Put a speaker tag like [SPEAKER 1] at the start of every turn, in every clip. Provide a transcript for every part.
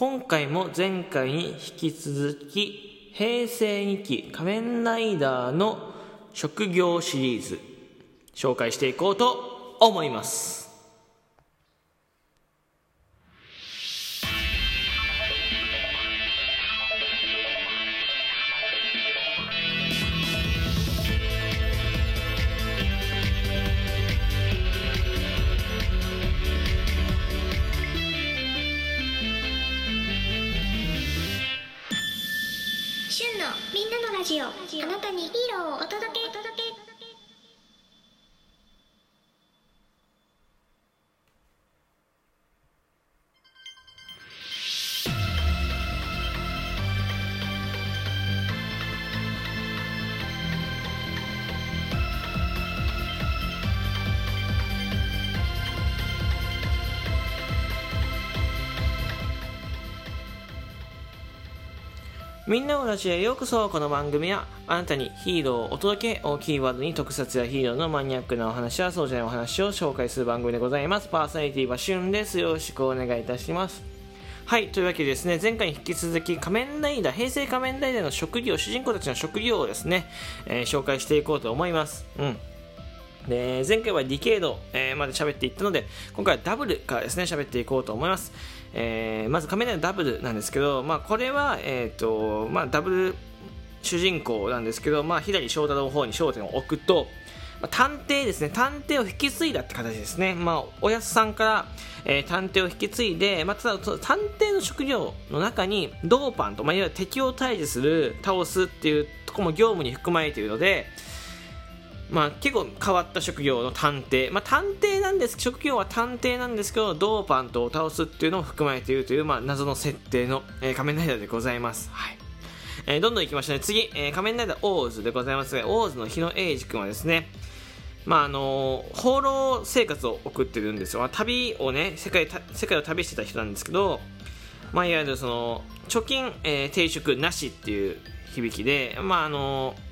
[SPEAKER 1] 今回も前回に引き続き平成2期仮面ライダーの職業シリーズ紹介していこうと思います。
[SPEAKER 2] あなたにヒーローをお届けお届け。
[SPEAKER 1] みんなのラジオへようこそ。この番組はあなたにヒーローをお届けをキーワードに特撮やヒーローのマニアックなお話やそうじゃないお話を紹介する番組でございます。パーソナリティはしゅんです。よろしくお願いいたします。はいというわけでですね前回に引き続き仮面ライダー平成仮面ライダーの職業主人公たちの職業をですね、えー紹介していこうと思います。うん。で前回はディケード、えーまで喋っていったので今回はダブルからですね喋っていこうと思います、えーまず仮面ライダーダブルなんですけど、まあ、これは、えーとまあ、ダブル主人公なんですけど、まあ、左翔太郎の方に焦点を置くと、まあ、探偵ですね。探偵を引き継いだって形ですね、まあ、おやすさんから、えー探偵を引き継いで、まあ、ただ探偵の職業の中にドーパンと、まあ、いわゆる敵を退治する倒すっていうところも業務に含まれているのでまあ、結構変わった職業の探偵、まあ、探偵なんです職業は探偵なんですけどドーパントを倒すっていうのを含まれているという、まあ、謎の設定の、えー仮面ライダーでございます、はい。えーどんどんいきましょうね。次、えー仮面ライダーオーズでございますがオーズの日野英二君はですねまああのー放浪生活を送ってるんですよ、まあ旅をね世界世界を旅してた人なんですけど、まあ、いわゆるその貯金、えー定職なしっていう響きでまああのー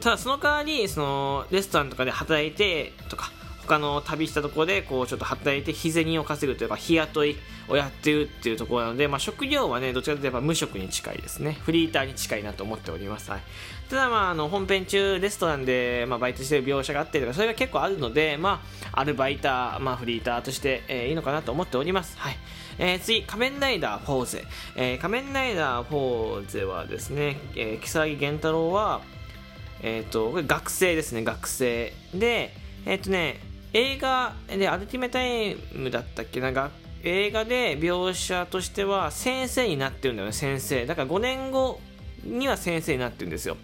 [SPEAKER 1] ただその代わりそのレストランとかで働いてとか他の旅したところでこうちょっと働いて日銭を稼ぐというか日雇いをやってるっていうところなので、まあ、職業はねどちらかというと無職に近いですね。フリーターに近いなと思っております、はい、ただまああの本編中レストランで、まあ、バイトしてる描写があったりとかそれが結構あるので、まあ、アルバイター、まあ、フリーターとして、えいいのかなと思っております、はい。えー次、仮面ライダーフォーゼ、えー仮面ライダーフォーゼはですね、えー、木更木源太郎はえっ、と、これ学生ですね、学生。で、えっ、とね、映画でアルティメタイムだったっけ？な、が映画で描写としては先生になってるんだよね、先生。だから5年後には先生になってるんですよ。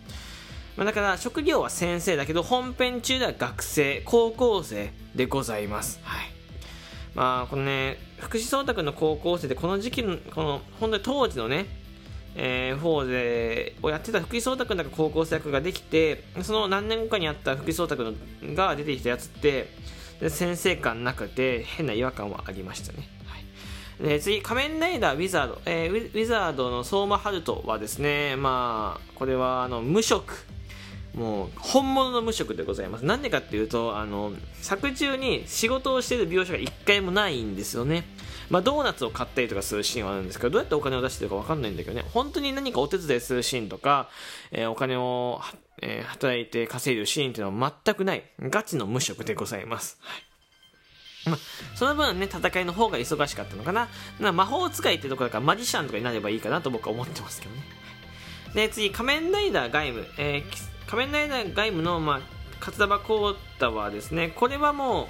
[SPEAKER 1] ま、だから職業は先生だけど、本編中では学生、高校生でございます。はい。まあ、このね、福士蒼太君の高校生で、この時期の、この、本当に当時のね、えー、フォーゼをやってた福井聡太君だか高校生役ができてその何年後かにあった福井聡太君が出てきたやつってで先生感なくて変な違和感はありましたね、はい、で次仮面ライダーウィザード、えーウィザードの相馬春人はですねまあこれはあの無職。もう本物の無職でございます。なんでかっていうとあの作中に仕事をしてる描写が一回もないんですよね。まあ、ドーナツを買ったりとかするシーンはあるんですけどどうやってお金を出してるか分かんないんだけどね。本当に何かお手伝いするシーンとか、えーお金を、えー働いて稼いでるシーンっていうのは全くない。ガチの無職でございます、はい。ま、その分ね戦いの方が忙しかったのかな。な魔法使いってところだからマジシャンとかになればいいかなと僕は思ってますけどね。で次仮面ライダーガイム、えー仮面ライダーガイムの、まあ、勝田浩太はですねこれはもう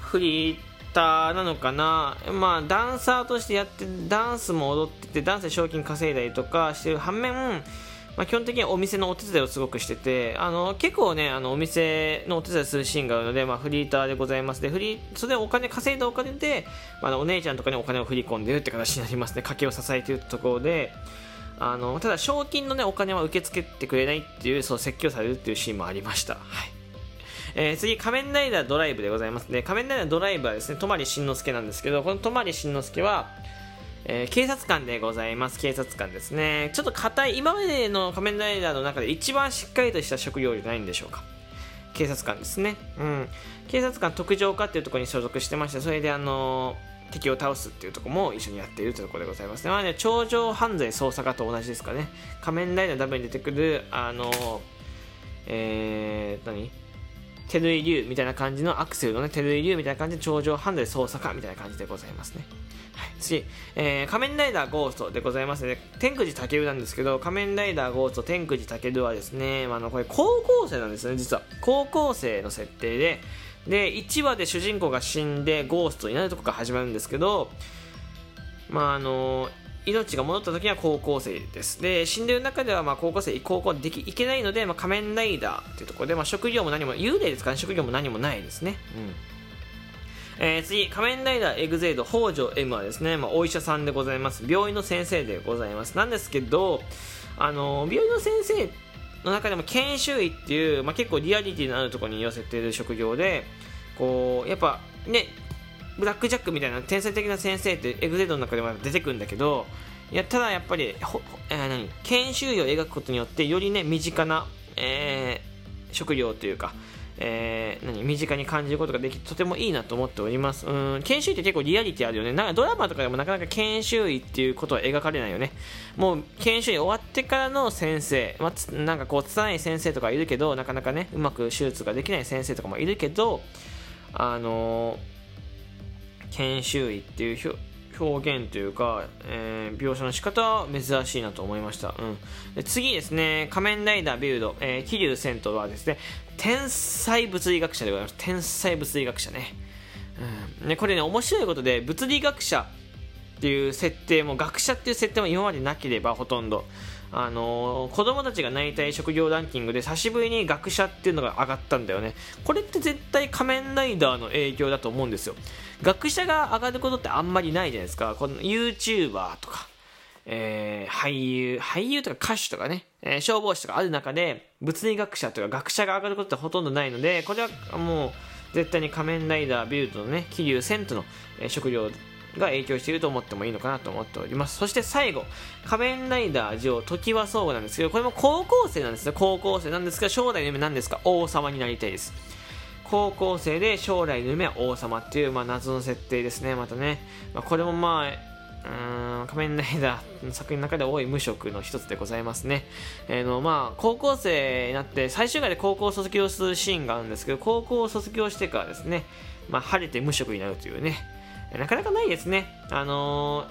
[SPEAKER 1] フリーターなのかな。まあダンサーとしてやってダンスも踊っててダンスで賞金稼いだりとかしてる反面まあ、基本的にお店のお手伝いをすごくしててあの結構ねあのお店のお手伝いするシーンがあるので、まあ、フリーターでございますでフリーそれでお金稼いだお金で、まあ、お姉ちゃんとかにお金を振り込んでるって形になりますね。家計を支えてるところで。あのただ賞金の、ね、お金は受け付けてくれないっていうそう説教されるっていうシーンもありました、はいえー次、仮面ライダードライブでございますね。仮面ライダードライブはですね、泊慎之介なんですけど、この泊慎之介は、えー警察官でございます。警察官ですね。ちょっと硬い、今までの仮面ライダーの中で一番しっかりとした職業じゃないんでしょうか。警察官ですね。うん。警察官特上課っていうところに所属してまして、それであのー敵を倒すっていうところも一緒にやっているというところでございますね。まあね、頂上犯罪捜査課と同じですかね。仮面ライダーダブに出てくる、あの、えー、何？テルイリュウみたいな感じのアクセルのね、テルイリュウみたいな感じで頂上犯罪捜査課みたいな感じでございますね。はい、次、えー、仮面ライダーゴーストでございますね。天空寺武なんですけど、仮面ライダーゴースト天空寺武はですね、あの、これ高校生なんですね、実は。高校生の設定で、で、1話で主人公が死んでゴーストになるとこから始まるんですけど、まああの、命が戻った時は高校生です。で、死んでる中ではまあ高校生、高校できいけないので、まあ、仮面ライダーっていうところで、まあ、職業も何も、幽霊ですからね、職業も何もないですね。うん。えー、次、仮面ライダーエグゼイド北条 M はですね、まあ、お医者さんでございます。病院の先生でございます。なんですけど、あの、病院の先生の中でも研修医っていう、まあ、結構リアリティのあるところに寄せている職業で、こう、やっぱね、ブラック・ジャックみたいな天才的な先生ってエグゼイドの中でも出てくるんだけどいやただやっぱりほ、えー、何研修医を描くことによってよりね身近な、えー、職業というか、えー、何身近に感じることができとてもいいなと思っております。うん研修医って結構リアリティあるよね。なんかドラマとかでもなかなか研修医っていうことは描かれないよね。もう研修医終わってからの先生、まあ、なんかこう拙い先生とかいるけどなかなかねうまく手術ができない先生とかもいるけどあのー研修医っていう表現というか、えー、描写の仕方は珍しいなと思いました。うん、で次ですね、仮面ライダービルド、え、桐生戦闘はですね、天才物理学者でございます。天才物理学者ね。うん、ねこれね、面白いことで、物理学者っていう設定も、学者っていう設定も今までなければほとんど。あの、子供たちがなりたい職業ランキングで久しぶりに学者っていうのが上がったんだよね。これって絶対仮面ライダーの影響だと思うんですよ。学者が上がることってあんまりないじゃないですか。この YouTuber とかえー、俳優、俳優とか歌手とかね、えー、消防士とかある中で、物理学者とか学者が上がることってほとんどないので、これはもう、絶対に仮面ライダービルドのね、桐生セントの、えー、職業が影響していると思ってもいいのかなと思っております。そして最後、仮面ライダージ時は相互なんですけど、これも高校生なんですね。高校生なんですが、将来の夢なんですか？王様になりたいです。高校生で将来の夢は王様っていう、まあ、謎の設定ですね、またね。まあ、これもまあ、うん仮面ライダーの作品の中で多い無職の一つでございますね。えー、のまあ、高校生になって最終回で高校を卒業するシーンがあるんですけど高校を卒業してからですね、まあ、晴れて無職になるというね、なかなかないですね。あの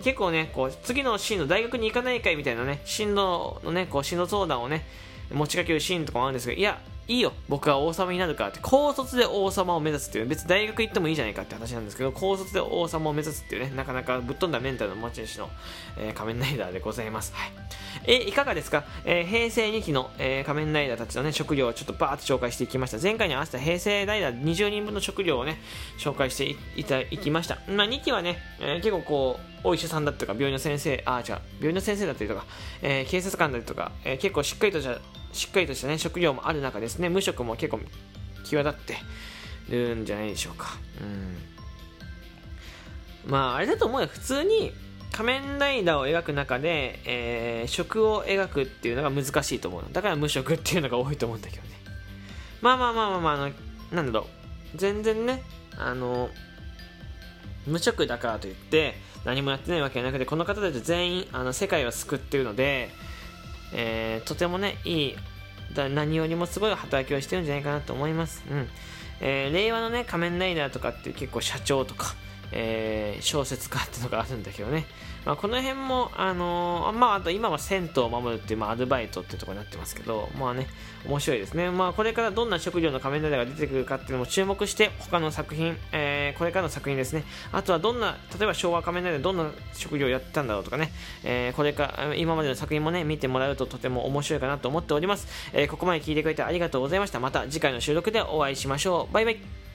[SPEAKER 1] ー、結構ね、こう、次の進路大学に行かないかいみたいなね、進路のね、こう、進路相談をね、持ちかけるシーンとかもあるんですけど、いや、いいよ、僕は王様になるからって、高卒で王様を目指すっていう、別に大学行ってもいいじゃないかって話なんですけど、高卒で王様を目指すっていうね、なかなかぶっ飛んだメンタルの持ち主の、えー、仮面ライダーでございます。はい。えいかがですか、えー、平成2期の、えー、仮面ライダーたちのね、職業をちょっとバーッと紹介していきました。前回に合わせた平成ライダー20人分の職業をね、紹介していたいきました。まあ、2期はね、え結構こう、お医者さんだったとか、病院の先生、あ、違う、病院の先生だったりとか、え警察官だったりとか、え結構しっかりとしたしっかりとしたね、職業もある中ですね、無職も結構際立ってるんじゃないでしょうか。うん。まあ、あれだと思うよ。普通に仮面ライダーを描く中で、えー、職を描くっていうのが難しいと思う。だから無職っていうのが多いと思うんだけどね。まあまあまあまあまあ、あの、なんだろう。全然ね、あの、無職だからといって何もやってないわけじゃなくてこの方たち全員あの世界を救ってるのでえー、とてもね、いい、何よりもすごい働きをしてるんじゃないかなと思います。うん。えー、令和のね、仮面ライダーとかって結構社長とか、えー、小説家っていうのがあるんだけどね、まあ、この辺も、あのー、まあ、あと今は銭湯を守るっていう、まあ、アルバイトっていうところになってますけど、まあね、面白いですね。まあ、これからどんな職業の仮面ライダーが出てくるかっていうのも注目して、他の作品、えー、これからの作品ですね、あとはどんな、例えば昭和仮面ライダーどんな職業をやってたんだろうとかね、えー、これか、今までの作品もね、見てもらうととても面白いかなと思っております。え、ここまで聞いてくれてありがとうございました。また次回の収録でお会いしましょう。バイバイ。